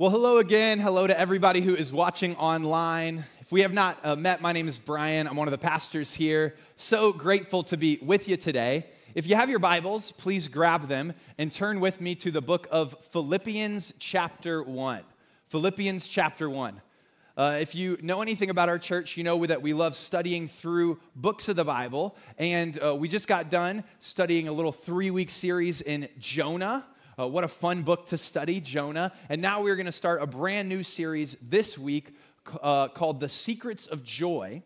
Well, hello again. Hello to everybody who is watching online. If we have not uh, met, my name is Brian. I'm one of the pastors here. So grateful to be with you today. If you have your Bibles, please grab them and turn with me to the book of Philippians, chapter 1. Philippians, chapter 1. Uh, if you know anything about our church, you know that we love studying through books of the Bible. And uh, we just got done studying a little three week series in Jonah. Uh, what a fun book to study, Jonah. And now we're going to start a brand new series this week uh, called The Secrets of Joy.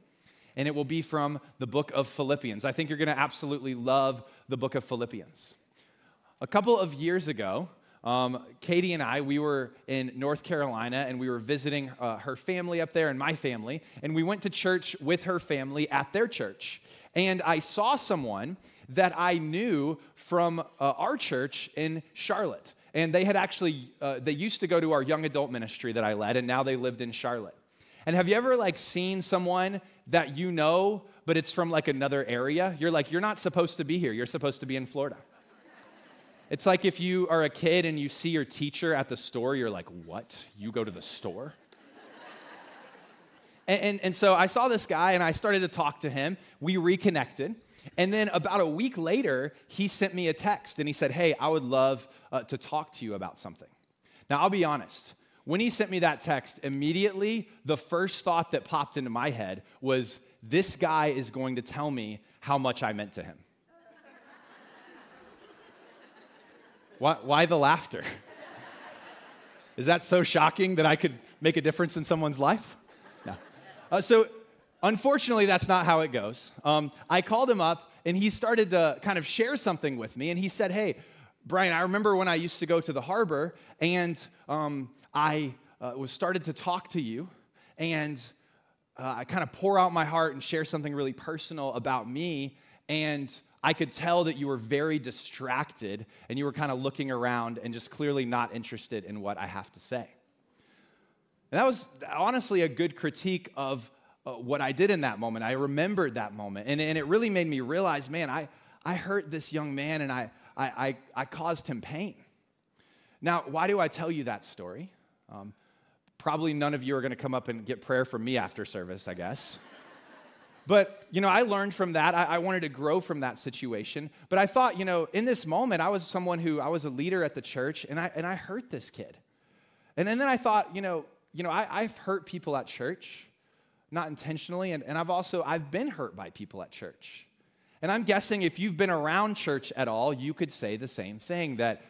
And it will be from the book of Philippians. I think you're going to absolutely love the book of Philippians. A couple of years ago, um, Katie and I, we were in North Carolina and we were visiting uh, her family up there and my family. And we went to church with her family at their church. And I saw someone that I knew from uh, our church in Charlotte. And they had actually, uh, they used to go to our young adult ministry that I led, and now they lived in Charlotte. And have you ever like seen someone that you know, but it's from like another area? You're like, you're not supposed to be here. You're supposed to be in Florida. It's like if you are a kid and you see your teacher at the store, you're like, what? You go to the store? and, and, and so I saw this guy and I started to talk to him. We reconnected. And then about a week later, he sent me a text and he said, Hey, I would love uh, to talk to you about something. Now, I'll be honest. When he sent me that text, immediately the first thought that popped into my head was, This guy is going to tell me how much I meant to him. why, why the laughter? Is that so shocking that I could make a difference in someone's life? No. Uh, so Unfortunately, that's not how it goes. Um, I called him up and he started to kind of share something with me. And he said, Hey, Brian, I remember when I used to go to the harbor and um, I uh, was started to talk to you and uh, I kind of pour out my heart and share something really personal about me. And I could tell that you were very distracted and you were kind of looking around and just clearly not interested in what I have to say. And that was honestly a good critique of uh, what I did in that moment. I remembered that moment. And, and it really made me realize man, I, I hurt this young man and I, I, I, I caused him pain. Now, why do I tell you that story? Um, probably none of you are going to come up and get prayer from me after service, I guess. but, you know, I learned from that. I, I, wanted to grow from that situation. But I thought, you know, in this moment, I was someone who, I was a leader at the church and I, and I hurt this kid. And, and then I thought, you know, you know I, I've hurt people at church not intentionally. And, and I've also, I've been hurt by people at church. And I'm guessing if you've been around church at all, you could say the same thing that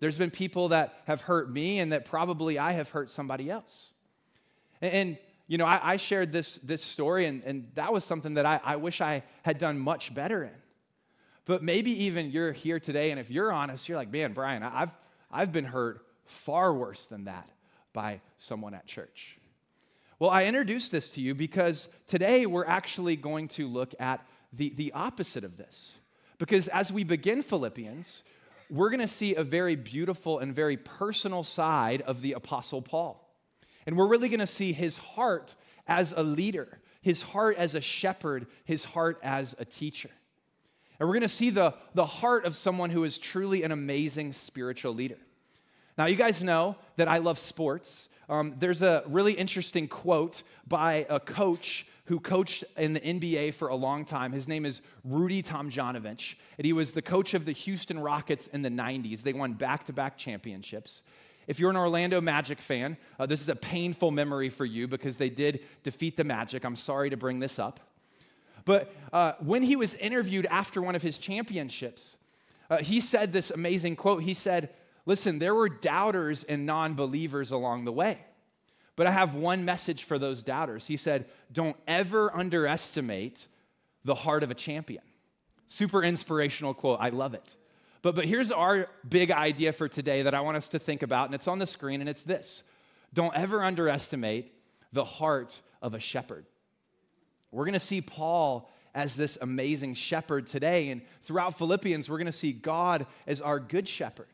there's been people that have hurt me and that probably I have hurt somebody else. And, and you know, I, I, shared this, this story, and, and that was something that I, I wish I had done much better in. But maybe even you're here today, and if you're honest, you're like, man, Brian, I've, I've been hurt far worse than that by someone at church. Well, I introduced this to you because today we're actually going to look at the, the opposite of this. Because as we begin Philippians, we're going to see a very beautiful and very personal side of the Apostle Paul. And we're really going to see his heart as a leader, his heart as a shepherd, his heart as a teacher. And we're going to see the, the heart of someone who is truly an amazing spiritual leader. Now, you guys know that I love sports. Um, there's a really interesting quote by a coach who coached in the NBA for a long time. His name is Rudy Tomjanovich, and he was the coach of the Houston Rockets in the 90s. They won back to back championships. If you're an Orlando Magic fan, uh, this is a painful memory for you because they did defeat the Magic. I'm sorry to bring this up. But uh, when he was interviewed after one of his championships, uh, he said this amazing quote. He said, Listen, there were doubters and non believers along the way. But I have one message for those doubters. He said, Don't ever underestimate the heart of a champion. Super inspirational quote. I love it. But, but here's our big idea for today that I want us to think about, and it's on the screen, and it's this Don't ever underestimate the heart of a shepherd. We're gonna see Paul as this amazing shepherd today, and throughout Philippians, we're gonna see God as our good shepherd.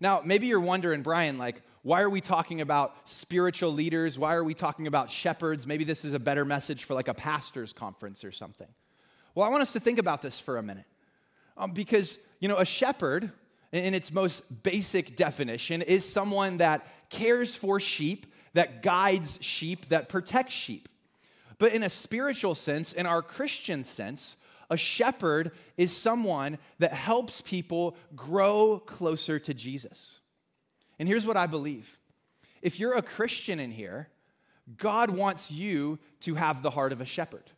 Now, maybe you're wondering, Brian, like, why are we talking about spiritual leaders? Why are we talking about shepherds? Maybe this is a better message for like a pastor's conference or something. Well, I want us to think about this for a minute. Um, because, you know, a shepherd in its most basic definition, is someone that cares for sheep, that guides sheep, that protects sheep. But in a spiritual sense, in our Christian sense, a shepherd is someone that helps people grow closer to Jesus. And here's what I believe if you're a Christian in here, God wants you to have the heart of a shepherd.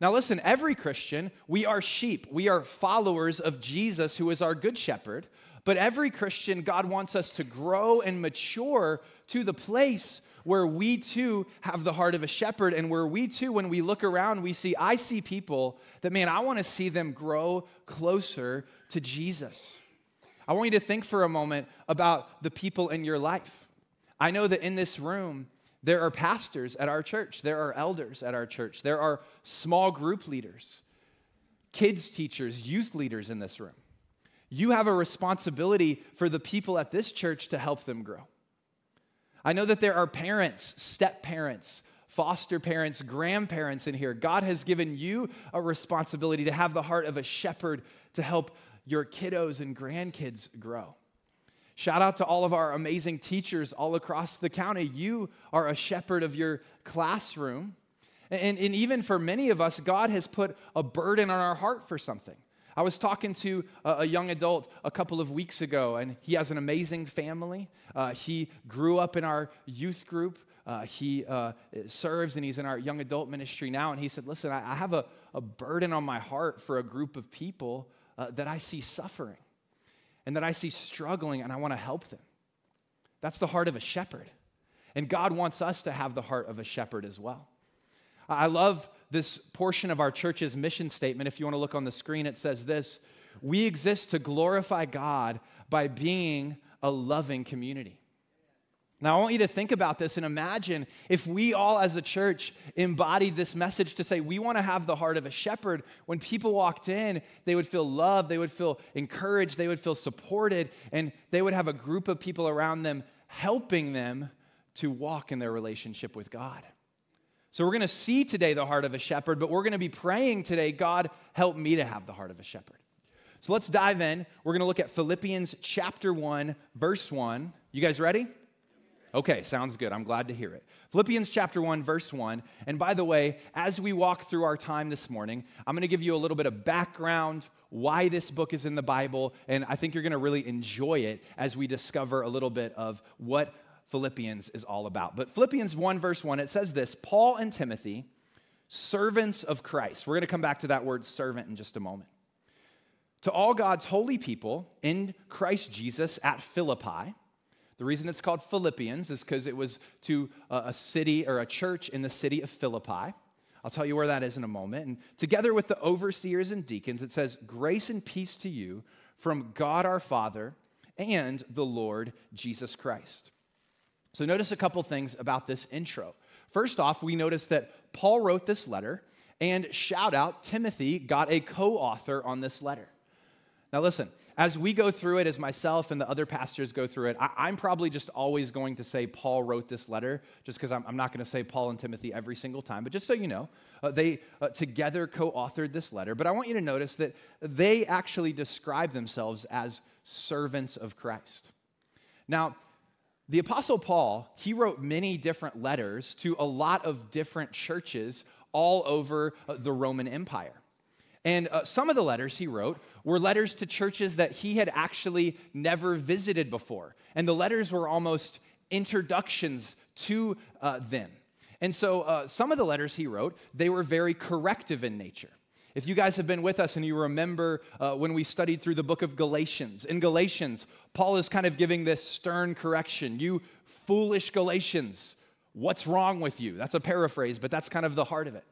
Now, listen, every Christian, we are sheep. We are followers of Jesus, who is our good shepherd. But every Christian, God wants us to grow and mature to the place where we too have the heart of a shepherd, and where we too, when we look around, we see, I see people that, man, I want to see them grow closer to Jesus. I want you to think for a moment about the people in your life. I know that in this room, there are pastors at our church, there are elders at our church, there are small group leaders, kids teachers, youth leaders in this room. You have a responsibility for the people at this church to help them grow. I know that there are parents, step parents, foster parents, grandparents in here. God has given you a responsibility to have the heart of a shepherd to help your kiddos and grandkids grow. Shout out to all of our amazing teachers all across the county. You are a shepherd of your classroom. And, and even for many of us, God has put a burden on our heart for something. I was talking to a, young adult a couple of weeks ago, and he has an amazing family. Uh, he grew up in our youth group. Uh, he uh, serves and he's in our young adult ministry now. And he said, Listen, I, I have a, a, burden on my heart for a group of people uh, that I see suffering and that I see struggling and I want to help them. That's the heart of a shepherd. And God wants us to have the heart of a shepherd as well. I love this portion of our church's mission statement. If you want to look on the screen, it says this We exist to glorify God by being a loving community. Now, I want you to think about this and imagine if we all as a church embodied this message to say we want to have the heart of a shepherd. When people walked in, they would feel loved, they would feel encouraged, they would feel supported, and they would have a group of people around them helping them to walk in their relationship with God. So, we're going to see today the heart of a shepherd, but we're going to be praying today God, help me to have the heart of a shepherd. So, let's dive in. We're going to look at Philippians chapter 1, verse 1. You guys ready? Okay, sounds good. I'm glad to hear it. Philippians chapter 1, verse 1. And by the way, as we walk through our time this morning, I'm going to give you a little bit of background, why this book is in the Bible, and I think you're going to really enjoy it as we discover a little bit of what Philippians is all about. But Philippians 1, verse 1, it says this Paul and Timothy, servants of Christ. We're going to come back to that word servant in just a moment. To all God's holy people in Christ Jesus at Philippi, the reason it's called Philippians is because it was to a city or a church in the city of Philippi. I'll tell you where that is in a moment. And together with the overseers and deacons, it says, Grace and peace to you from God our Father and the Lord Jesus Christ. So, notice a couple things about this intro. First off, we notice that Paul wrote this letter, and shout out, Timothy got a co author on this letter. Now, listen, as we go through it, as myself and the other pastors go through it, I, am probably just always going to say Paul wrote this letter, just because I'm, I'm, not going to say Paul and Timothy every single time. But just so you know, uh, they uh, together co authored this letter. But I want you to notice that they actually describe themselves as servants of Christ. Now, the Apostle Paul, he wrote many different letters to a lot of different churches all over uh, the Roman Empire. And uh, some of the letters he wrote were letters to churches that he had actually never visited before. And the letters were almost introductions to uh, them. And so uh, some of the letters he wrote, they were very corrective in nature. If you guys have been with us and you remember uh, when we studied through the book of Galatians, in Galatians, Paul is kind of giving this stern correction. You foolish Galatians, what's wrong with you? That's a paraphrase, but that's kind of the heart of it.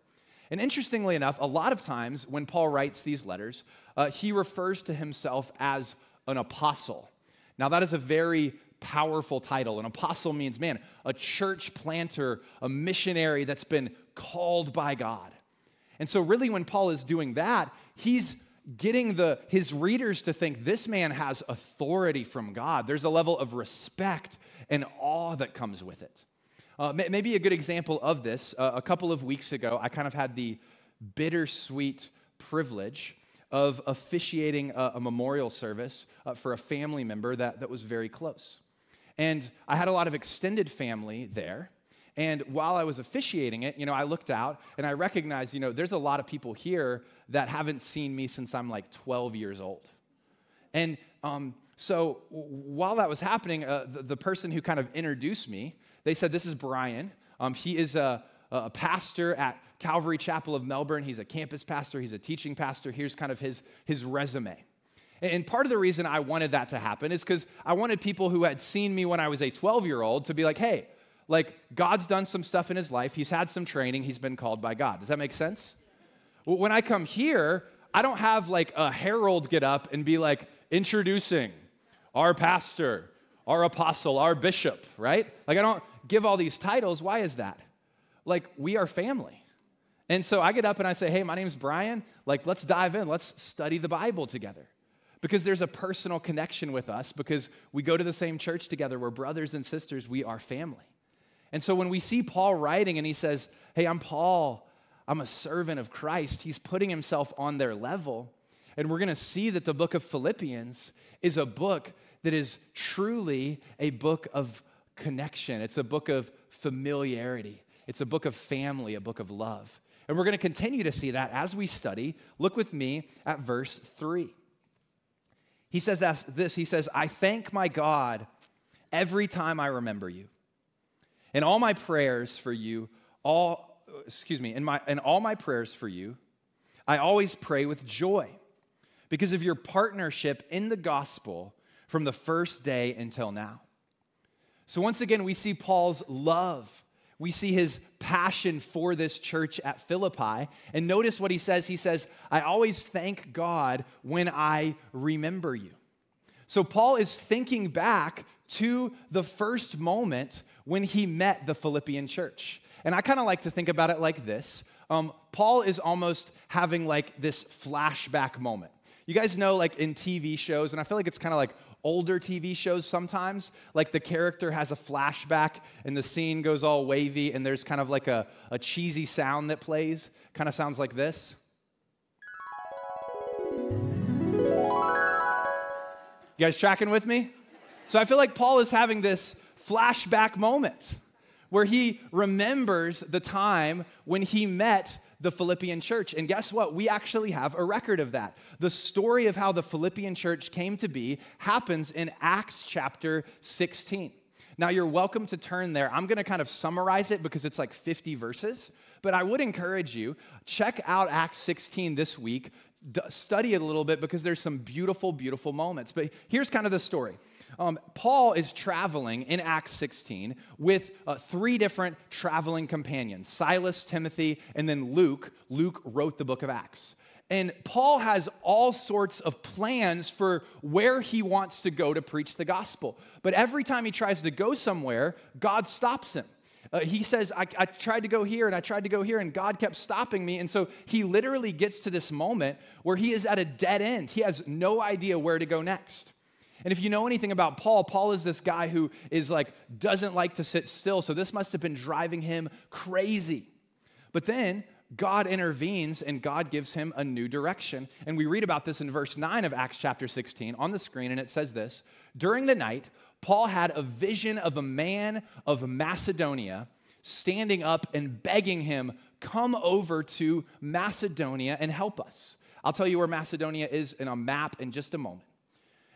And interestingly enough, a lot of times when Paul writes these letters, uh, he refers to himself as an apostle. Now, that is a very powerful title. An apostle means, man, a church planter, a missionary that's been called by God. And so, really, when Paul is doing that, he's getting the, his readers to think this man has authority from God. There's a level of respect and awe that comes with it. Uh, maybe a good example of this, uh, a couple of weeks ago, I kind of had the bittersweet privilege of officiating a, a memorial service uh, for a family member that, that was very close. And I had a lot of extended family there. And while I was officiating it, you know, I looked out and I recognized, you know, there's a lot of people here that haven't seen me since I'm like 12 years old. And um, so while that was happening, uh, the, the, person who kind of introduced me, they said, This is Brian. Um, he is a, a pastor at Calvary Chapel of Melbourne. He's a campus pastor, he's a teaching pastor. Here's kind of his, his resume. And part of the reason I wanted that to happen is because I wanted people who had seen me when I was a 12 year old to be like, hey, like God's done some stuff in his life. He's had some training. He's been called by God. Does that make sense? When I come here, I don't have like a herald get up and be like, introducing our pastor, our apostle, our bishop, right? Like I don't give all these titles. Why is that? Like we are family. And so I get up and I say, hey, my name's Brian. Like, let's dive in. Let's study the Bible together. Because there's a personal connection with us, because we go to the same church together. We're brothers and sisters. We are family. And so when we see Paul writing and he says, hey, I'm Paul, I'm a servant of Christ, he's putting himself on their level. And we're going to see that the book of Philippians is a book that is truly a book of connection. It's a book of familiarity. It's a book of family, a book of love. And we're going to continue to see that as we study. Look with me at verse 3. He says this He says, I thank my God every time I remember you. In all my prayers for you, all, excuse me, in, my, in all my prayers for you, I always pray with joy because of your partnership in the gospel from the first day until now. So, once again, we see Paul's love. We see his passion for this church at Philippi. And notice what he says. He says, I always thank God when I remember you. So, Paul is thinking back to the first moment when he met the Philippian church. And I kind of like to think about it like this um, Paul is almost having like this flashback moment. You guys know, like in TV shows, and I feel like it's kind of like older TV shows sometimes, like the character has a flashback and the scene goes all wavy and there's kind of like a, a cheesy sound that plays. Kind of sounds like this. You guys tracking with me? So I feel like Paul is having this flashback moment where he remembers the time when he met the Philippian church. And guess what? We actually have a record of that. The story of how the Philippian church came to be happens in Acts chapter 16. Now, you're welcome to turn there. I'm going to kind of summarize it because it's like 50 verses. But I would encourage you, check out Acts 16 this week. Study it a little bit because there's some beautiful, beautiful moments. But here's kind of the story. Um, Paul is traveling in Acts 16 with uh, three different traveling companions Silas, Timothy, and then Luke. Luke wrote the book of Acts. And Paul has all sorts of plans for where he wants to go to preach the gospel. But every time he tries to go somewhere, God stops him. Uh, he says, I, I, tried to go here and I tried to go here, and God kept stopping me. And so he literally gets to this moment where he is at a dead end. He has no idea where to go next. And if you know anything about Paul, Paul is this guy who is like, doesn't like to sit still. So this must have been driving him crazy. But then God intervenes and God gives him a new direction. And we read about this in verse 9 of Acts chapter 16 on the screen, and it says this During the night, Paul had a vision of a man of Macedonia standing up and begging him, Come over to Macedonia and help us. I'll tell you where Macedonia is in a map in just a moment.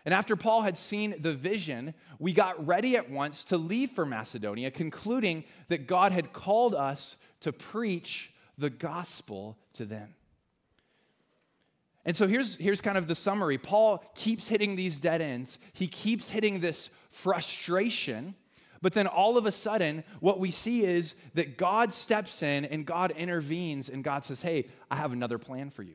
And after Paul had seen the vision, we got ready at once to leave for Macedonia, concluding that God had called us to preach the gospel to them. And so here's, here's kind of the summary Paul keeps hitting these dead ends, he keeps hitting this frustration. But then all of a sudden, what we see is that God steps in and God intervenes, and God says, Hey, I have another plan for you.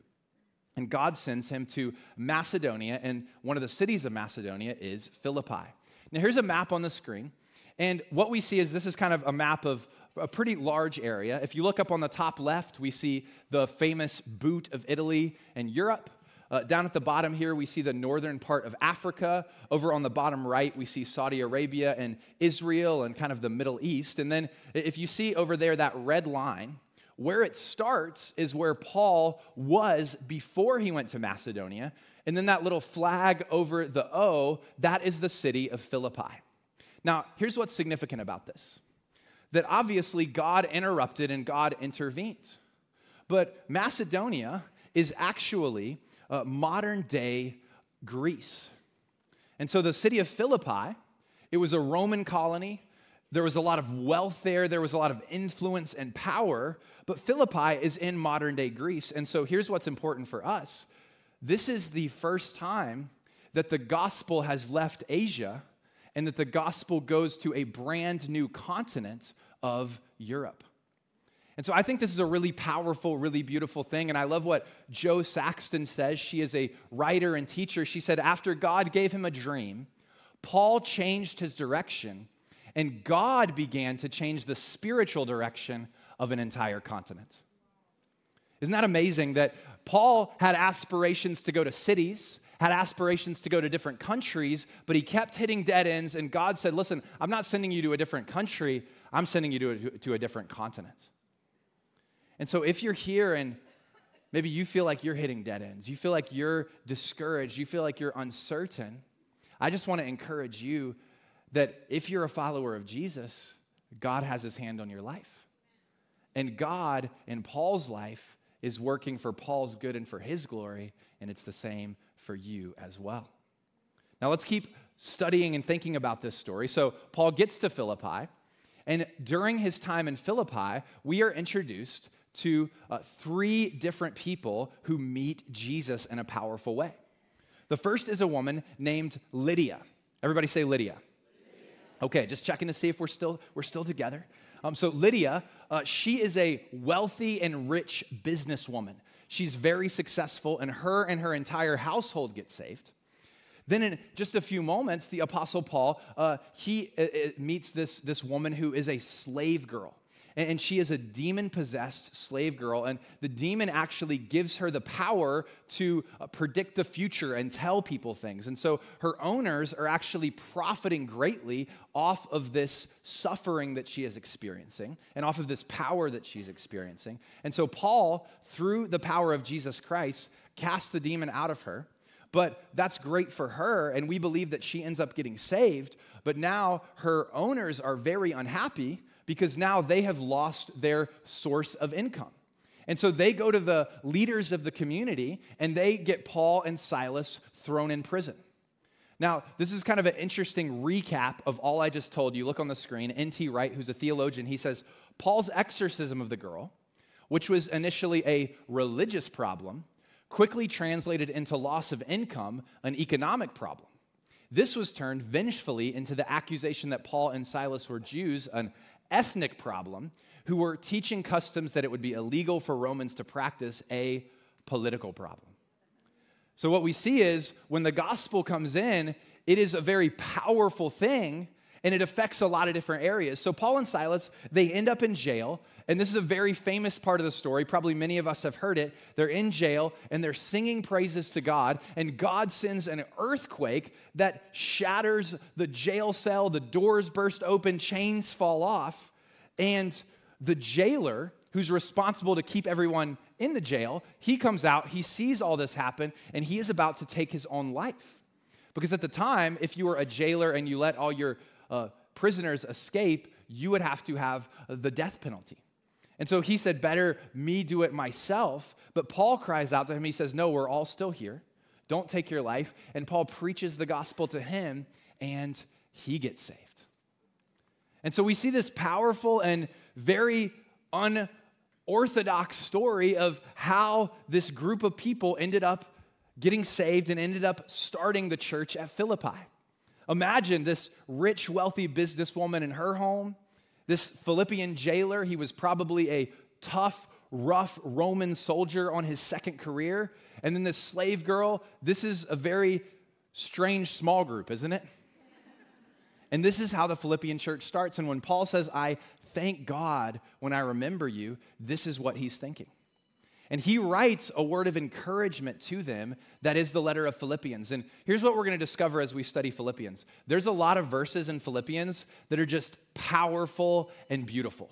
And God sends him to Macedonia, and one of the cities of Macedonia is Philippi. Now, here's a map on the screen. And what we see is this is kind of a map of a pretty large area. If you look up on the top left, we see the famous boot of Italy and Europe. Uh, down at the bottom here, we see the northern part of Africa. Over on the bottom right, we see Saudi Arabia and Israel and kind of the Middle East. And then if you see over there that red line, Where it starts is where Paul was before he went to Macedonia. And then that little flag over the O, that is the city of Philippi. Now, here's what's significant about this that obviously God interrupted and God intervened. But Macedonia is actually uh, modern day Greece. And so the city of Philippi, it was a Roman colony. There was a lot of wealth there, there was a lot of influence and power, but Philippi is in modern day Greece. And so here's what's important for us this is the first time that the gospel has left Asia and that the gospel goes to a brand new continent of Europe. And so I think this is a really powerful, really beautiful thing. And I love what Jo Saxton says. She is a writer and teacher. She said, after God gave him a dream, Paul changed his direction, and God began to change the spiritual direction of an entire continent. Isn't that amazing that Paul had aspirations to go to cities, had aspirations to go to different countries, but he kept hitting dead ends, and God said, Listen, I'm not sending you to a different country, I'm sending you to a, to a different continent. And so if you're here and maybe you feel like you're hitting dead ends, you feel like you're discouraged, you feel like you're uncertain, I just want to encourage you that if you're a follower of Jesus, God has his hand on your life. And God, in Paul's life, is working for Paul's good and for his glory, and it's the same for you as well. Now let's keep studying and thinking about this story. So Paul gets to Philippi, and during his time in Philippi, we are introduced to uh, three different people who meet Jesus in a powerful way. The first is a woman named Lydia. Everybody say Lydia. Okay, just checking to see if we're still we're still together. Um, so Lydia, uh, she is a wealthy and rich businesswoman. She's very successful, and her and her entire household get saved. Then, in just a few moments, the Apostle Paul uh, he uh, uh meets this, this woman who is a slave girl and she is a demon possessed slave girl. And the demon actually gives her the power to uh, predict the future and tell people things. And so her owners are actually profiting greatly off of this suffering that she is experiencing and off of this power that she's experiencing. And so Paul, through the power of Jesus Christ, casts the demon out of her. But that's great for her, and we believe that she ends up getting saved. But now her owners are very unhappy because now they have lost their source of income. And so they go to the leaders of the community and they get Paul and Silas thrown in prison. Now, this is kind of an interesting recap of all I just told you. Look on the screen. N.T. Wright, who's a theologian, he says Paul's exorcism of the girl, which was initially a religious problem, quickly translated into loss of income, an economic problem. This was turned vengefully into the accusation that Paul and Silas were Jews, an ethnic problem who were teaching customs that it would be illegal for Romans to practice a political problem. So, what we see is when the gospel comes in, it is a very powerful thing and it affects a lot of different areas. So, Paul and Silas, they end up in jail. And this is a very famous part of the story. Probably many of us have heard it. They're in jail and they're singing praises to God. And God sends an earthquake that shatters the jail cell. The doors burst open, chains fall off. And the jailer, who's responsible to keep everyone in the jail, he comes out, he sees all this happen, and he is about to take his own life. Because at the time, if you were a jailer and you let all your uh, prisoners escape, you would have to have the death penalty. And so he said, Better me do it myself. But Paul cries out to him. He says, No, we're all still here. Don't take your life. And Paul preaches the gospel to him, and he gets saved. And so we see this powerful and very unorthodox story of how this group of people ended up getting saved and ended up starting the church at Philippi. Imagine this rich, wealthy businesswoman in her home, this Philippian jailer. He was probably a tough, rough Roman soldier on his second career. And then this slave girl. This is a very strange small group, isn't it? And this is how the Philippian church starts. And when Paul says, I thank God when I remember you, this is what he's thinking. And he writes a word of encouragement to them that is the letter of Philippians. And here's what we're going to discover as we study Philippians there's a lot of verses in Philippians that are just powerful and beautiful.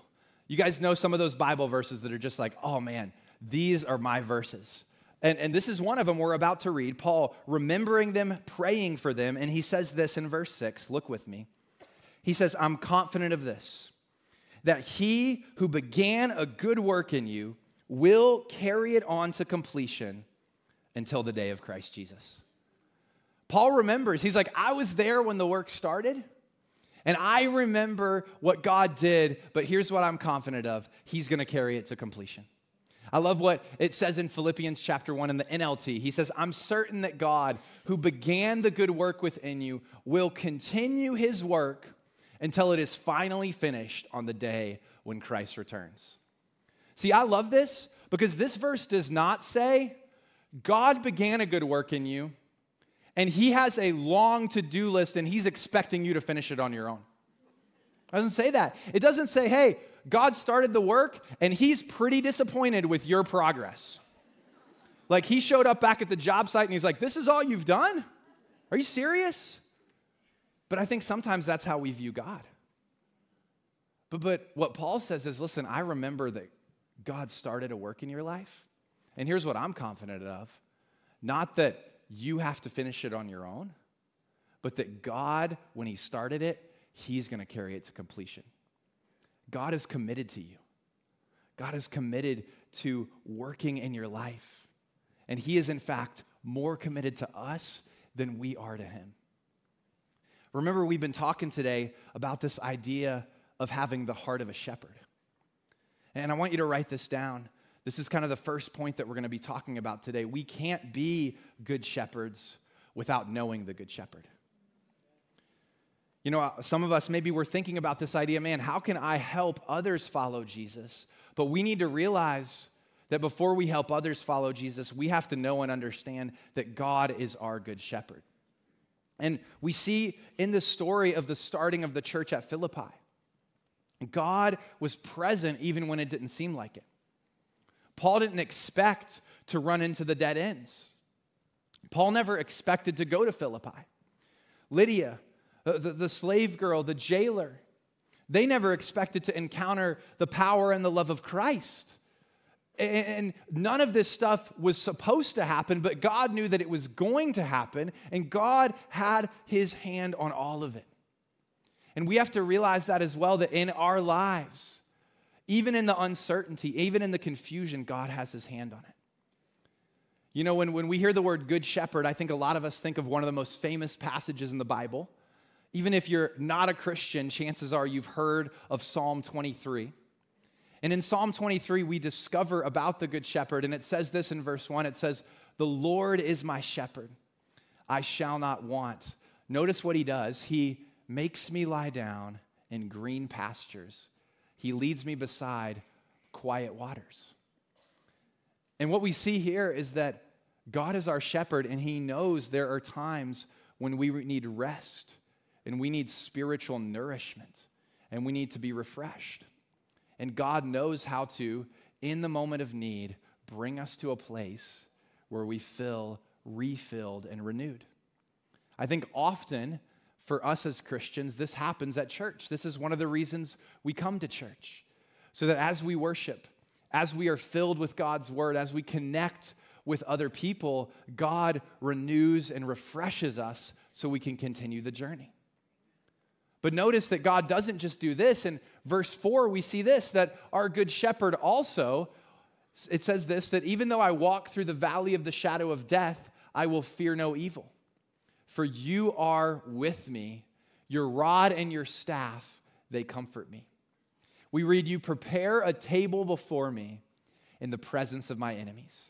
You guys know some of those Bible verses that are just like, oh man, these are my verses. And, and this is one of them we're about to read. Paul remembering them, praying for them. And he says this in verse six. Look with me. He says, I'm confident of this, that he who began a good work in you will carry it on to completion until the day of Christ Jesus. Paul remembers, he's like, I was there when the work started. And I remember what God did, but here's what I'm confident of He's gonna carry it to completion. I love what it says in Philippians chapter 1 in the NLT. He says, I'm certain that God, who began the good work within you, will continue his work until it is finally finished on the day when Christ returns. See, I love this because this verse does not say, God began a good work in you and he has a long to do list and he's expecting you to finish it on your own. It doesn't say that. It doesn't say, hey, God started the work and he's pretty disappointed with your progress. Like he showed up back at the job site and he's like, this is all you've done? Are you serious? But I think sometimes that's how we view God. But, but what Paul says is listen, I remember that God started a work in your life. And here's what I'm confident of not that you have to finish it on your own, but that God, when He started it, He's going to carry it to completion. God is committed to you. God is committed to working in your life. And He is, in fact, more committed to us than we are to Him. Remember, we've been talking today about this idea of having the heart of a shepherd. And I want you to write this down. This is kind of the first point that we're going to be talking about today. We can't be good shepherds without knowing the good shepherd. You know, uh, some of us maybe we're thinking about this idea, man, how can I help others follow Jesus? But we need to realize that before we help others follow Jesus, we have to know and understand that God is our good shepherd. And we see in the story of the starting of the church at Philippi, God was present even when it didn't seem like it. Paul didn't expect to run into the dead ends. Paul never expected to go to Philippi. Lydia, the, the, slave girl, the jailer, they never expected to encounter the power and the love of Christ. And none of this stuff was supposed to happen, but God knew that it was going to happen, and God had his hand on all of it. And we have to realize that as well that in our lives, even in the uncertainty, even in the confusion, God has his hand on it. You know, when, when we hear the word good shepherd, I think a lot of us think of one of the most famous passages in the Bible. Even if you're not a Christian, chances are you've heard of Psalm 23. And in Psalm 23, we discover about the Good Shepherd, and it says this in verse 1 it says, The Lord is my shepherd, I shall not want. Notice what he does. He makes me lie down in green pastures. He leads me beside quiet waters. And what we see here is that God is our shepherd, and He knows there are times when we need rest and we need spiritual nourishment and we need to be refreshed. And God knows how to, in the moment of need, bring us to a place where we feel refilled and renewed. I think often for us as Christians, this happens at church. This is one of the reasons we come to church. So that as we worship, as we are filled with God's word, as we connect with other people, God renews and refreshes us so we can continue the journey. But notice that God doesn't just do this. In verse 4, we see this that our good shepherd also, it says this, that even though I walk through the valley of the shadow of death, I will fear no evil for you are with me. Your rod and your staff, they comfort me. We read, You prepare a table before me in the presence of my enemies.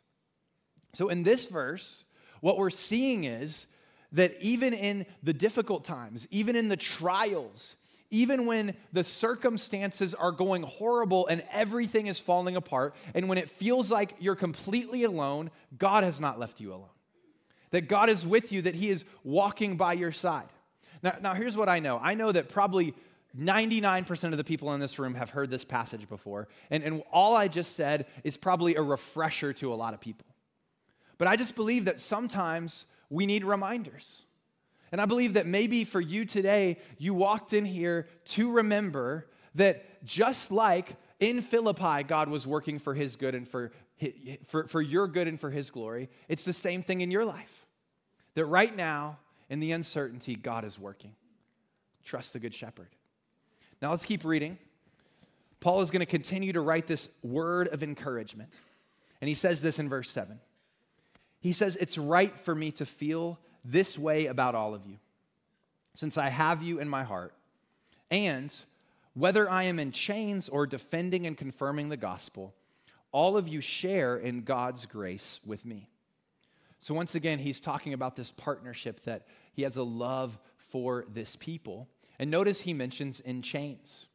So, in this verse, what we're seeing is that even in the difficult times, even in the trials, even when the circumstances are going horrible and everything is falling apart, and when it feels like you're completely alone, God has not left you alone that God is with you, that He is walking by your side. Now, now here's what I know I know that probably 99% of the people in this room have heard this passage before, and, and all I just said is probably a refresher to a lot of people. But I just believe that sometimes we need reminders. And I believe that maybe for you today, you walked in here to remember that just like in Philippi, God was working for his good and for, for, for your good and for his glory. It's the same thing in your life. That right now, in the uncertainty, God is working. Trust the Good Shepherd. Now let's keep reading. Paul is going to continue to write this word of encouragement. And he says this in verse 7. He says, It's right for me to feel this way about all of you, since I have you in my heart. And whether I am in chains or defending and confirming the gospel, all of you share in God's grace with me. So, once again, he's talking about this partnership that he has a love for this people. And notice he mentions in chains.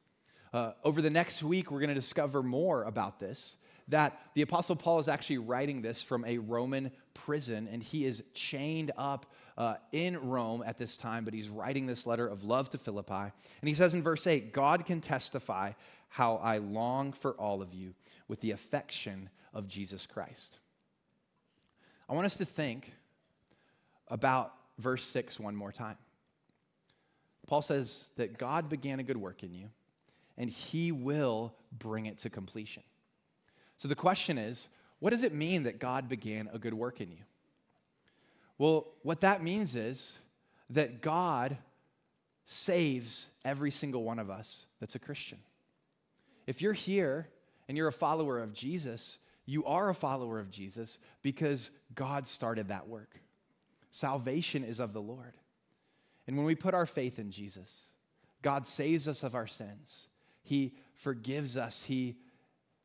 Uh, over the next week, we're going to discover more about this. That the Apostle Paul is actually writing this from a Roman prison, and he is chained up uh, in Rome at this time, but he's writing this letter of love to Philippi. And he says in verse 8 God can testify how I long for all of you with the affection of Jesus Christ. I want us to think about verse 6 one more time. Paul says that God began a good work in you, and he will bring it to completion. So the question is what does it mean that God began a good work in you? Well, what that means is that God saves every single one of us that's a Christian. If you're here and you're a follower of Jesus, you are a follower of Jesus because God started that work. Salvation is of the Lord. And when we put our faith in Jesus, God saves us of our sins. He forgives us. He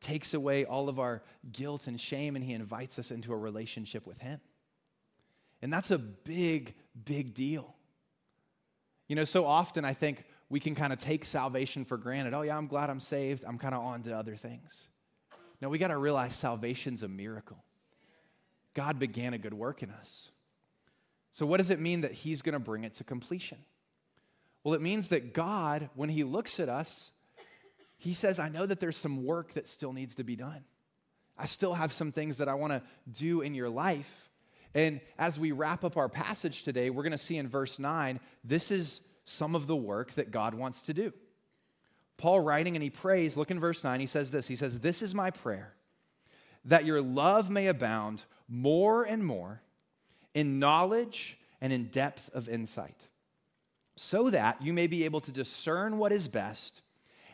takes away all of our guilt and shame, and He invites us into a relationship with Him. And that's a big, big deal. You know, so often I think we can kind of take salvation for granted. Oh, yeah, I'm glad I'm saved. I'm kind of on to other things. No, we got to realize salvation's a miracle. God began a good work in us. So, what does it mean that He's going to bring it to completion? Well, it means that God, when He looks at us, He says, I know that there's some work that still needs to be done. I still have some things that I want to do in your life. And as we wrap up our passage today, we're going to see in verse 9, this is some of the work that God wants to do. Paul writing and he prays, look in verse 9, he says this He says, This is my prayer, that your love may abound more and more in knowledge and in depth of insight, so that you may be able to discern what is best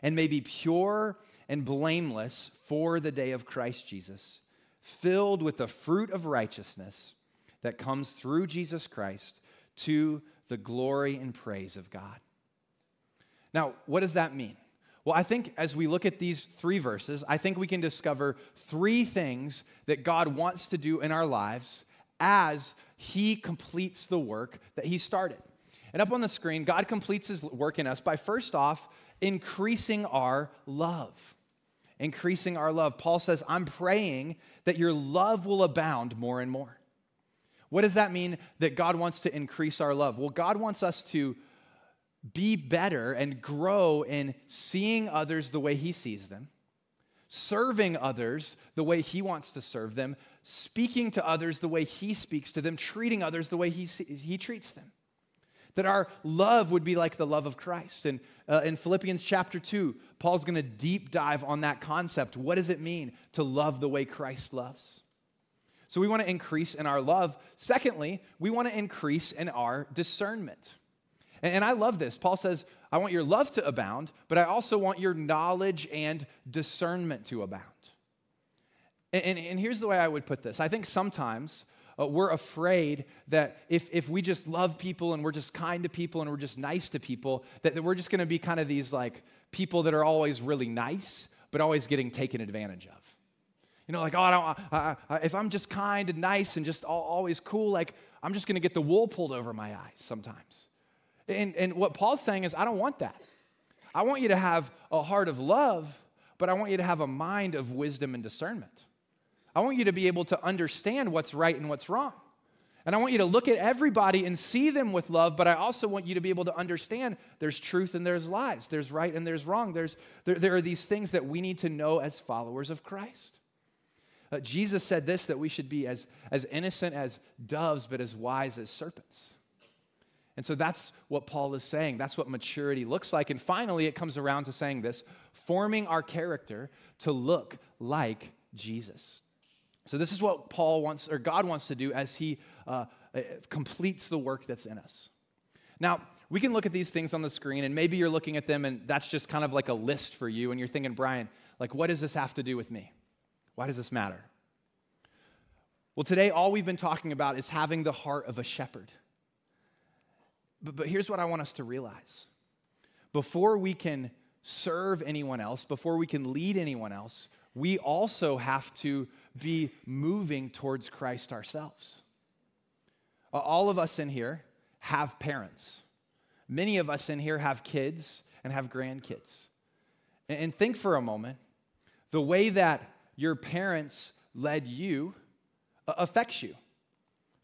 and may be pure and blameless for the day of Christ Jesus, filled with the fruit of righteousness that comes through Jesus Christ to the glory and praise of God. Now, what does that mean? Well, I think as we look at these three verses, I think we can discover three things that God wants to do in our lives as He completes the work that He started. And up on the screen, God completes His work in us by first off increasing our love. Increasing our love. Paul says, I'm praying that your love will abound more and more. What does that mean that God wants to increase our love? Well, God wants us to be better and grow in seeing others the way He sees them, serving others the way He wants to serve them, speaking to others the way He speaks to them, treating others the way He, he treats them. That our love would be like the love of Christ. And uh, in Philippians chapter 2, Paul's to deep dive on that concept. What does it mean to love the way Christ loves? So we want to increase in our love. Secondly, we want to increase in our discernment. And, I love this. Paul says, I want your love to abound, but I also want your knowledge and discernment to abound. And, and, and here's the way I would put this I think sometimes uh, we're afraid that if, if we just love people and we're just kind to people and we're just nice to people, that, that we're just going to be kind of these like people that are always really nice, but always getting taken advantage of. You know, like, oh, I don't, I, I, if I'm just kind and nice and just always cool, like, I'm just going to get the wool pulled over my eyes sometimes. And, and what Paul's saying is, I don't want that. I want you to have a heart of love, but I want you to have a mind of wisdom and discernment. I want you to be able to understand what's right and what's wrong. And I want you to look at everybody and see them with love, but I also want you to be able to understand there's truth and there's lies, there's right and there's wrong. There's, there, there are these things that we need to know as followers of Christ. Uh, Jesus said this that we should be as, as innocent as doves, but as wise as serpents. And so that's what Paul is saying. That's what maturity looks like. And finally, it comes around to saying this forming our character to look like Jesus. So, this is what Paul wants, or God wants to do as he uh, uh, completes the work that's in us. Now, we can look at these things on the screen, and maybe you're looking at them, and that's just kind of like a list for you, and you're thinking, Brian, like, what does this have to do with me? Why does this matter? Well, today, all we've been talking about is having the heart of a shepherd. But, but here's what I want us to realize before we can serve anyone else, before we can lead anyone else, we also have to be moving towards Christ ourselves. All of us in here have parents. Many of us in here have kids and have grandkids. And think for a moment the way that your parents led you affects you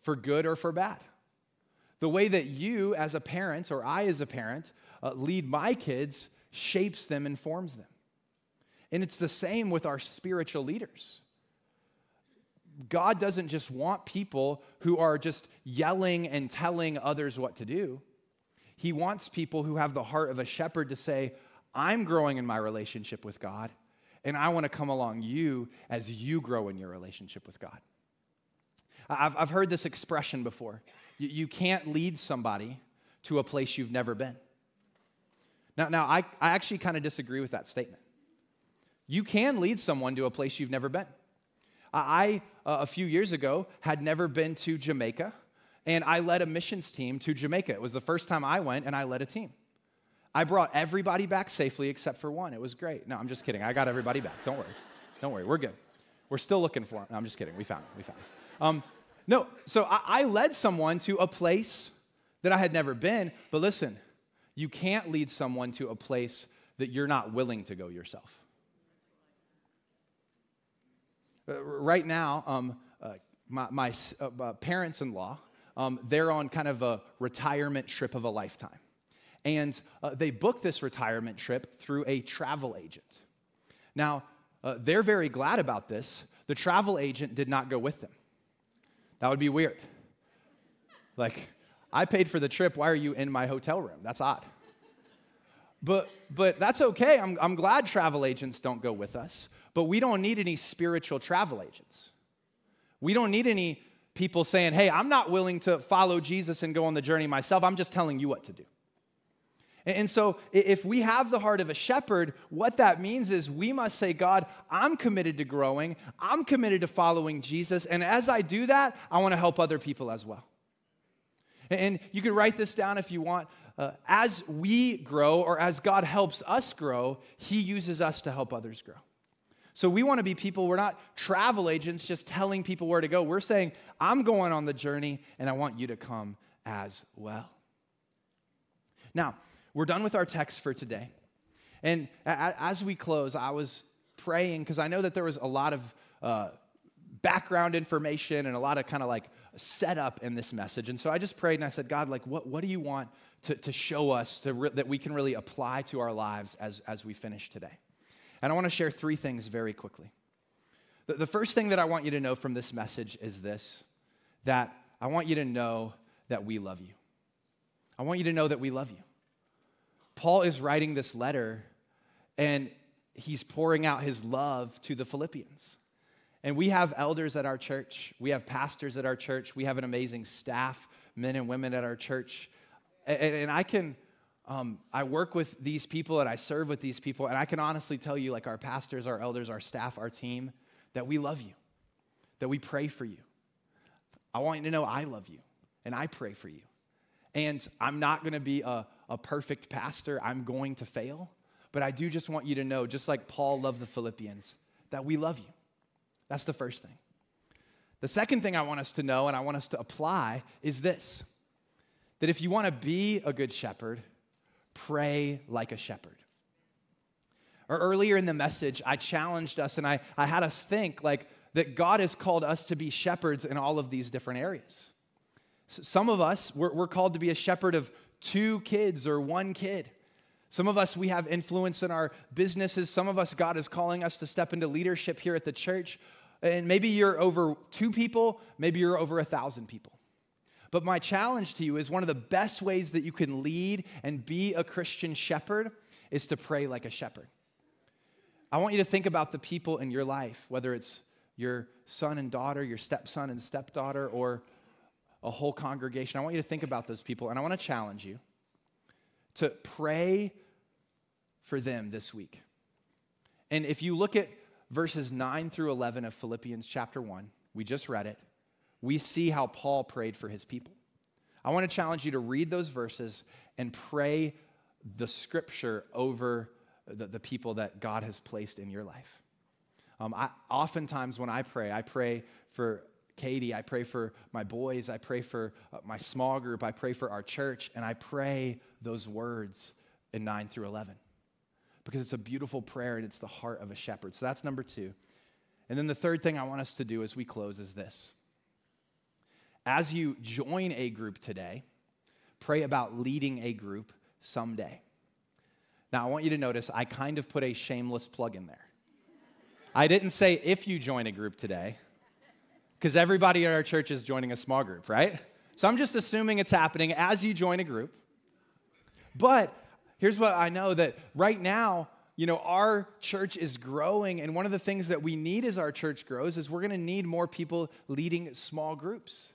for good or for bad. The way that you, as a parent, or I, as a parent, uh, lead my kids shapes them and forms them. And it's the same with our spiritual leaders. God doesn't just want people who are just yelling and telling others what to do. He wants people who have the heart of a shepherd to say, I'm growing in my relationship with God, and I want to come along you as you grow in your relationship with God. I've, I've heard this expression before you, you can't lead somebody to a place you've never been. Now, now I, I actually kind of disagree with that statement. You can lead someone to a place you've never been. I, uh, a few years ago, had never been to Jamaica, and I led a missions team to Jamaica. It was the first time I went, and I led a team. I brought everybody back safely except for one. It was great. No, I'm just kidding. I got everybody back. Don't worry. Don't worry. We're good. We're still looking for him. No, I'm just kidding. We found him. We found him. Um, no, so I, I led someone to a place that I had never been, but listen, you can't lead someone to a place that you're not willing to go yourself. Uh, right now, um, uh, my, my uh, parents in law, um, they're on kind of a retirement trip of a lifetime. And uh, they booked this retirement trip through a travel agent. Now, uh, they're very glad about this. The travel agent did not go with them. That would be weird. Like, I paid for the trip. Why are you in my hotel room? That's odd. But, but that's okay. I'm, I'm glad travel agents don't go with us. But we don't need any spiritual travel agents. We don't need any people saying, hey, I'm not willing to follow Jesus and go on the journey myself. I'm just telling you what to do. And so, if we have the heart of a shepherd, what that means is we must say, God, I'm committed to growing, I'm committed to following Jesus, and as I do that, I want to help other people as well. And you can write this down if you want. Uh, as we grow, or as God helps us grow, He uses us to help others grow. So we want to be people, we're not travel agents just telling people where to go. We're saying, I'm going on the journey and I want you to come as well. Now, we're done with our text for today. And as we close, I was praying because I know that there was a lot of uh, background information and a lot of kind of like setup in this message. And so I just prayed and I said, God, like, what, what do you want to, to show us to re- that we can really apply to our lives as, as we finish today? And I want to share three things very quickly. The, the first thing that I want you to know from this message is this that I want you to know that we love you. I want you to know that we love you. Paul is writing this letter and he's pouring out his love to the Philippians. And we have elders at our church, we have pastors at our church, we have an amazing staff, men and women at our church. And, and I can, um, I work with these people and I serve with these people, and I can honestly tell you, like our pastors, our elders, our staff, our team, that we love you, that we pray for you. I want you to know I love you and I pray for you. And I'm not gonna be a a perfect pastor, I'm going to fail. But I do just want you to know, just like Paul loved the Philippians, that we love you. That's the first thing. The second thing I want us to know and I want us to apply is this that if you want to be a good shepherd, pray like a shepherd. Or earlier in the message, I challenged us and I, I had us think like that God has called us to be shepherds in all of these different areas. some of us, we're, we're called to be a shepherd of two kids or one kid. Some of us, we have influence in our businesses. Some of us, God is calling us to step into leadership here at the church. And maybe you're over two people, maybe you're over a thousand people. But my challenge to you is one of the best ways that you can lead and be a Christian shepherd is to pray like a shepherd. I want you to think about the people in your life, whether it's your son and daughter, your stepson and stepdaughter, or a whole congregation. I want you to think about those people, and I want to challenge you to pray for them this week. And if you look at verses 9 through 11 of Philippians chapter 1, we just read it, we see how Paul prayed for his people. I want to challenge you to read those verses and pray the scripture over the, the people that God has placed in your life. Um, I, oftentimes, when I pray, I pray for Katie, I pray for my boys, I pray for uh, my small group, I pray for our church, and I pray those words in 9 through 11 because it's a beautiful prayer and it's the heart of a shepherd. So that's number two. And then the third thing I want us to do as we close is this. As you join a group today, pray about leading a group someday. Now, I want you to notice I kind of put a shameless plug in there. I didn't say if you join a group today, because everybody in our church is joining a small group, right? So I'm just assuming it's happening as you join a group. But here's what I know that right now, you know, our church is growing, and one of the things that we need as our church grows is we're gonna need more people leading small groups.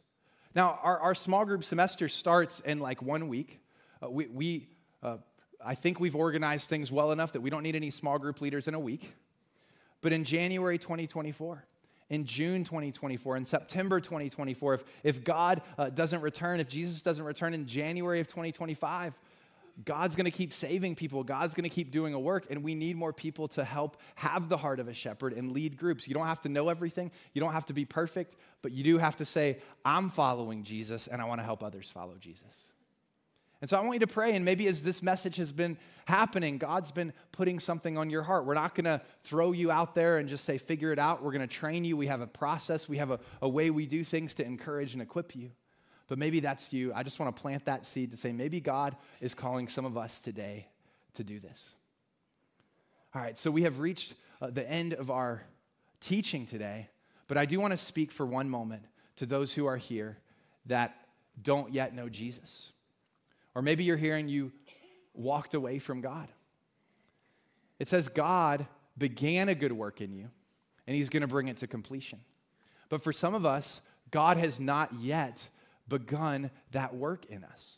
Now, our, our small group semester starts in like one week. Uh, we, we uh, I think we've organized things well enough that we don't need any small group leaders in a week. But in January 2024, in June 2024, in September 2024, if, if God uh, doesn't return, if Jesus doesn't return in January of 2025, God's gonna keep saving people. God's gonna keep doing a work, and we need more people to help have the heart of a shepherd and lead groups. You don't have to know everything, you don't have to be perfect, but you do have to say, I'm following Jesus, and I wanna help others follow Jesus. And so I want you to pray, and maybe as this message has been happening, God's been putting something on your heart. We're not gonna throw you out there and just say, figure it out. We're gonna train you. We have a process, we have a, a way we do things to encourage and equip you. But maybe that's you. I just wanna plant that seed to say, maybe God is calling some of us today to do this. All right, so we have reached uh, the end of our teaching today, but I do wanna speak for one moment to those who are here that don't yet know Jesus. Or maybe you're here and you walked away from God. It says God began a good work in you and he's going to bring it to completion. But for some of us, God has not yet begun that work in us.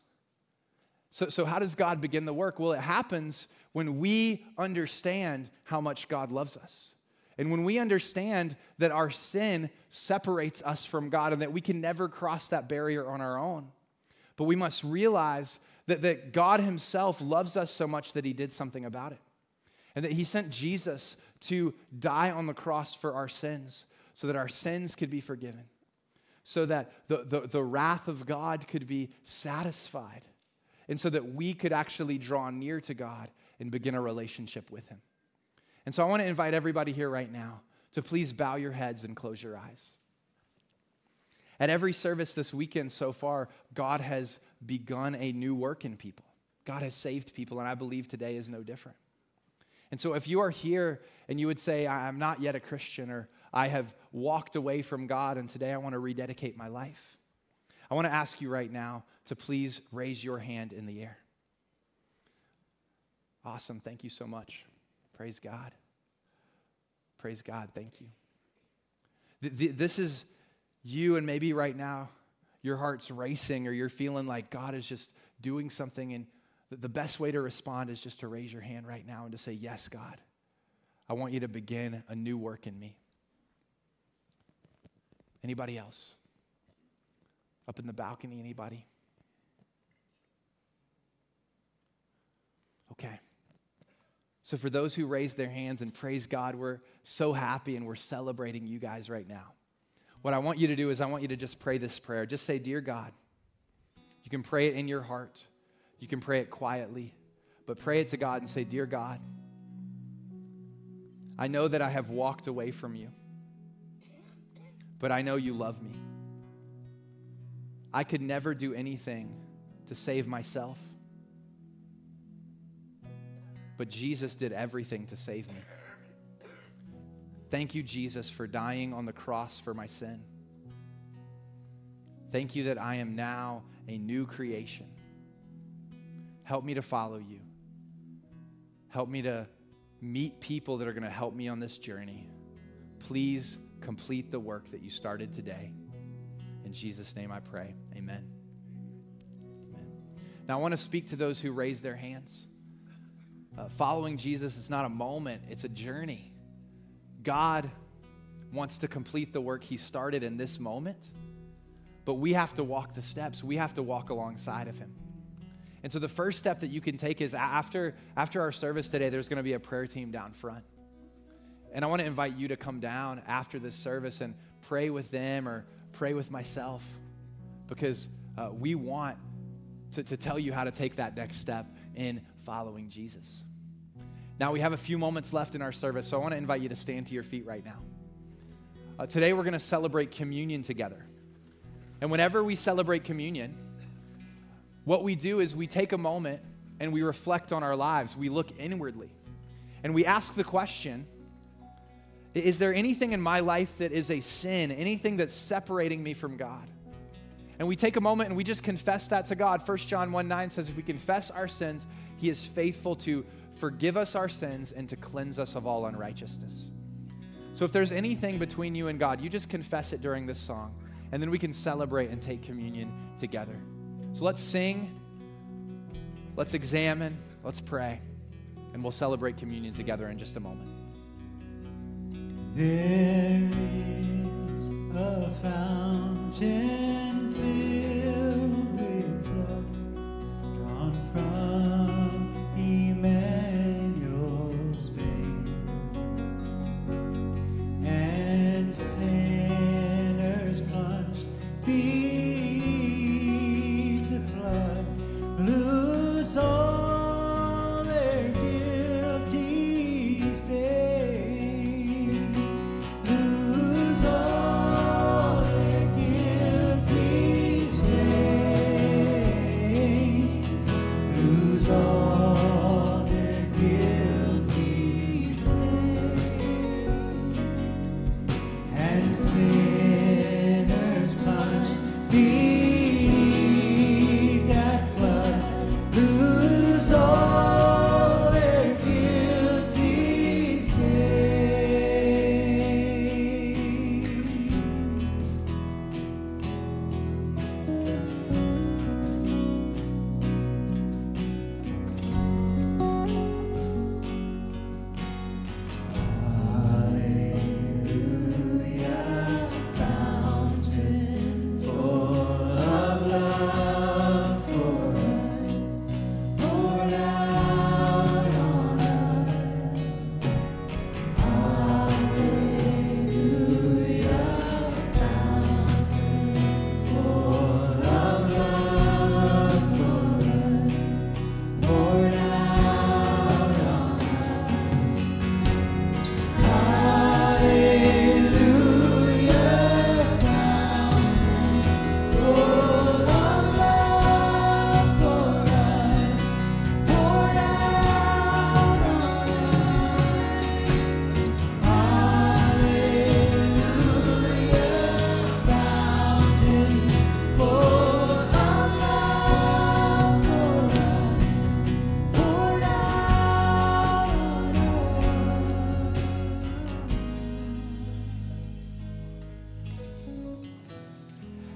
So, so how does God begin the work? Well, it happens when we understand how much God loves us. And when we understand that our sin separates us from God and that we can never cross that barrier on our own. But we must realize that, that God Himself loves us so much that He did something about it. And that He sent Jesus to die on the cross for our sins so that our sins could be forgiven, so that the, the, the wrath of God could be satisfied, and so that we could actually draw near to God and begin a relationship with Him. And so I want to invite everybody here right now to please bow your heads and close your eyes. At every service this weekend so far, God has begun a new work in people. God has saved people, and I believe today is no different. And so, if you are here and you would say, I'm not yet a Christian, or I have walked away from God, and today I want to rededicate my life, I want to ask you right now to please raise your hand in the air. Awesome. Thank you so much. Praise God. Praise God. Thank you. This is you, and maybe right now your heart's racing or you're feeling like God is just doing something, and the best way to respond is just to raise your hand right now and to say, Yes, God, I want you to begin a new work in me. Anybody else? Up in the balcony, anybody? Okay. So, for those who raised their hands and praise God, we're so happy and we're celebrating you guys right now what I want you to do is I want you to just pray this prayer. Just say, Dear God. You can pray it in your heart, you can pray it quietly, but pray it to God and say, Dear God, I know that I have walked away from you, but I know you love me. I could never do anything to save myself, but Jesus did everything to save me. Thank you, Jesus, for dying on the cross for my sin. Thank you that I am now a new creation. Help me to follow you. Help me to meet people that are going to help me on this journey. Please complete the work that you started today. In Jesus' name I pray. Amen. Amen. Now I want to speak to those who raise their hands. Uh, following Jesus is not a moment, it's a journey. God wants to complete the work he started in this moment, but we have to walk the steps. We have to walk alongside of him. And so the first step that you can take is after, after our service today, there's going to be a prayer team down front. And I want to invite you to come down after this service and pray with them or pray with myself because uh, we want to, to tell you how to take that next step in following Jesus. Now, we have a few moments left in our service, so I want to invite you to stand to your feet right now. Uh, today, we're going to celebrate communion together. And whenever we celebrate communion, what we do is we take a moment and we reflect on our lives. We look inwardly and we ask the question Is there anything in my life that is a sin, anything that's separating me from God? And we take a moment and we just confess that to God. 1 John 1 9 says, If we confess our sins, He is faithful to forgive us our sins and to cleanse us of all unrighteousness. So if there's anything between you and God, you just confess it during this song, and then we can celebrate and take communion together. So let's sing, let's examine, let's pray, and we'll celebrate communion together in just a moment. There is a fountain filled with blood drawn from Emmanuel's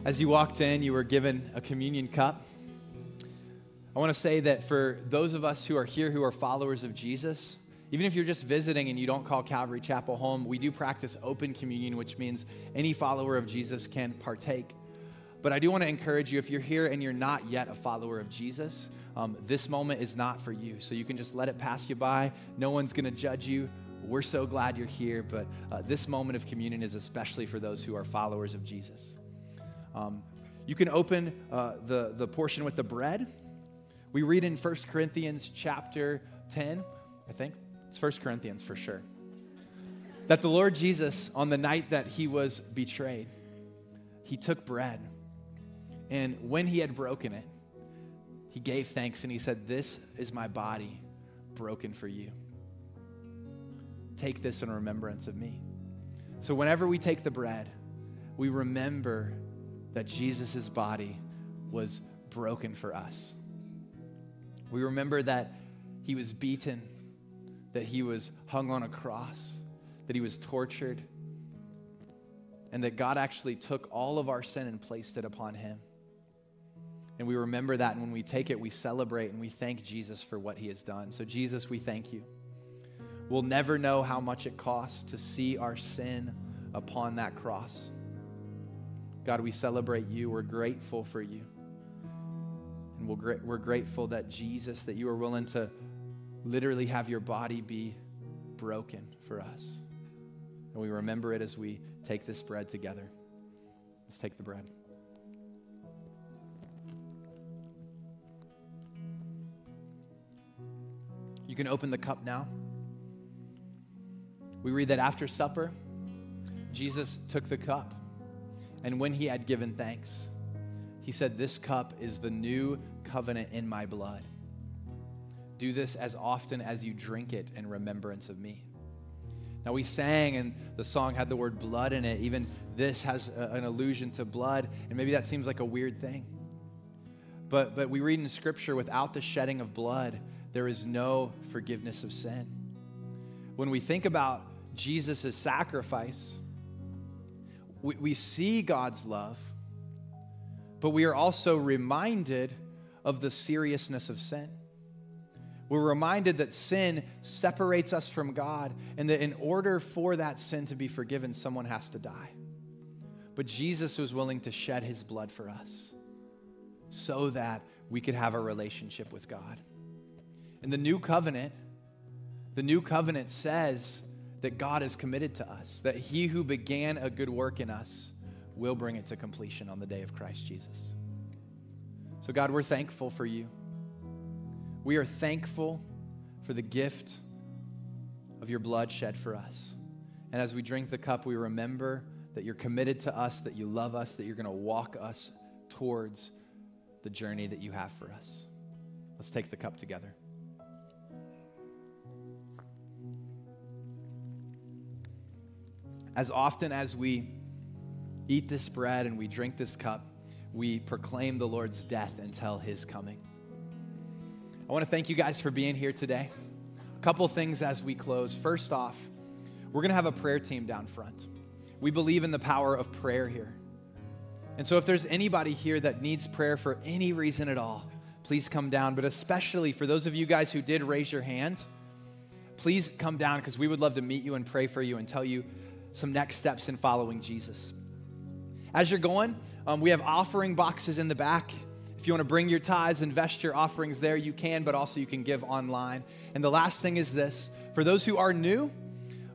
As you walked in, you were given a communion cup. I want to say that for those of us who are here who are followers of Jesus, even if you're just visiting and you don't call Calvary Chapel home, we do practice open communion, which means any follower of Jesus can partake. But I do want to encourage you if you're here and you're not yet a follower of Jesus, um, this moment is not for you. So you can just let it pass you by. No one's going to judge you. We're so glad you're here, but uh, this moment of communion is especially for those who are followers of Jesus. Um, you can open uh, the, the portion with the bread. We read in 1 Corinthians chapter 10, I think. It's 1 Corinthians for sure. That the Lord Jesus, on the night that he was betrayed, he took bread. And when he had broken it, he gave thanks and he said, This is my body broken for you. Take this in remembrance of me. So, whenever we take the bread, we remember that Jesus' body was broken for us. We remember that he was beaten, that he was hung on a cross, that he was tortured, and that God actually took all of our sin and placed it upon him. And we remember that, and when we take it, we celebrate and we thank Jesus for what he has done. So, Jesus, we thank you. We'll never know how much it costs to see our sin upon that cross. God, we celebrate you. We're grateful for you. And we're, we're grateful that Jesus, that you are willing to literally have your body be broken for us. And we remember it as we take this bread together. Let's take the bread. You can open the cup now. We read that after supper, Jesus took the cup, and when he had given thanks, he said, This cup is the new covenant in my blood. Do this as often as you drink it in remembrance of me. Now, we sang, and the song had the word blood in it. Even this has a, an allusion to blood, and maybe that seems like a weird thing. But, but we read in Scripture without the shedding of blood, there is no forgiveness of sin. When we think about Jesus' sacrifice, we, we see God's love, but we are also reminded of the seriousness of sin. We're reminded that sin separates us from God, and that in order for that sin to be forgiven, someone has to die. But Jesus was willing to shed his blood for us so that we could have a relationship with God. In the new covenant, the new covenant says that God is committed to us, that he who began a good work in us will bring it to completion on the day of Christ Jesus. So, God, we're thankful for you. We are thankful for the gift of your blood shed for us. And as we drink the cup, we remember that you're committed to us, that you love us, that you're going to walk us towards the journey that you have for us. Let's take the cup together. As often as we eat this bread and we drink this cup, we proclaim the Lord's death until his coming. I want to thank you guys for being here today. A couple things as we close. First off, we're going to have a prayer team down front. We believe in the power of prayer here. And so, if there's anybody here that needs prayer for any reason at all, please come down. But especially for those of you guys who did raise your hand, please come down because we would love to meet you and pray for you and tell you some next steps in following Jesus. As you're going, um, we have offering boxes in the back. If you want to bring your tithes, invest your offerings there, you can, but also you can give online. And the last thing is this for those who are new,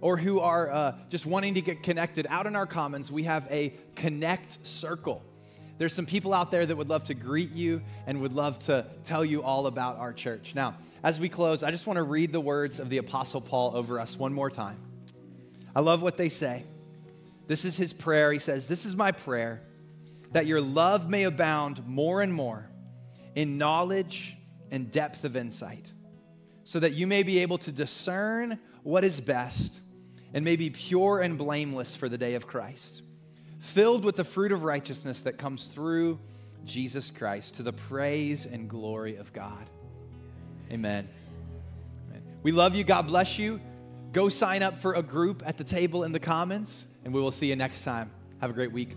or who are uh, just wanting to get connected, out in our commons, we have a connect circle. There's some people out there that would love to greet you and would love to tell you all about our church. Now, as we close, I just want to read the words of the Apostle Paul over us one more time. I love what they say. This is his prayer. He says, This is my prayer that your love may abound more and more in knowledge and depth of insight, so that you may be able to discern what is best and may be pure and blameless for the day of Christ, filled with the fruit of righteousness that comes through Jesus Christ to the praise and glory of God. Amen. We love you. God bless you. Go sign up for a group at the table in the Commons, and we will see you next time. Have a great week.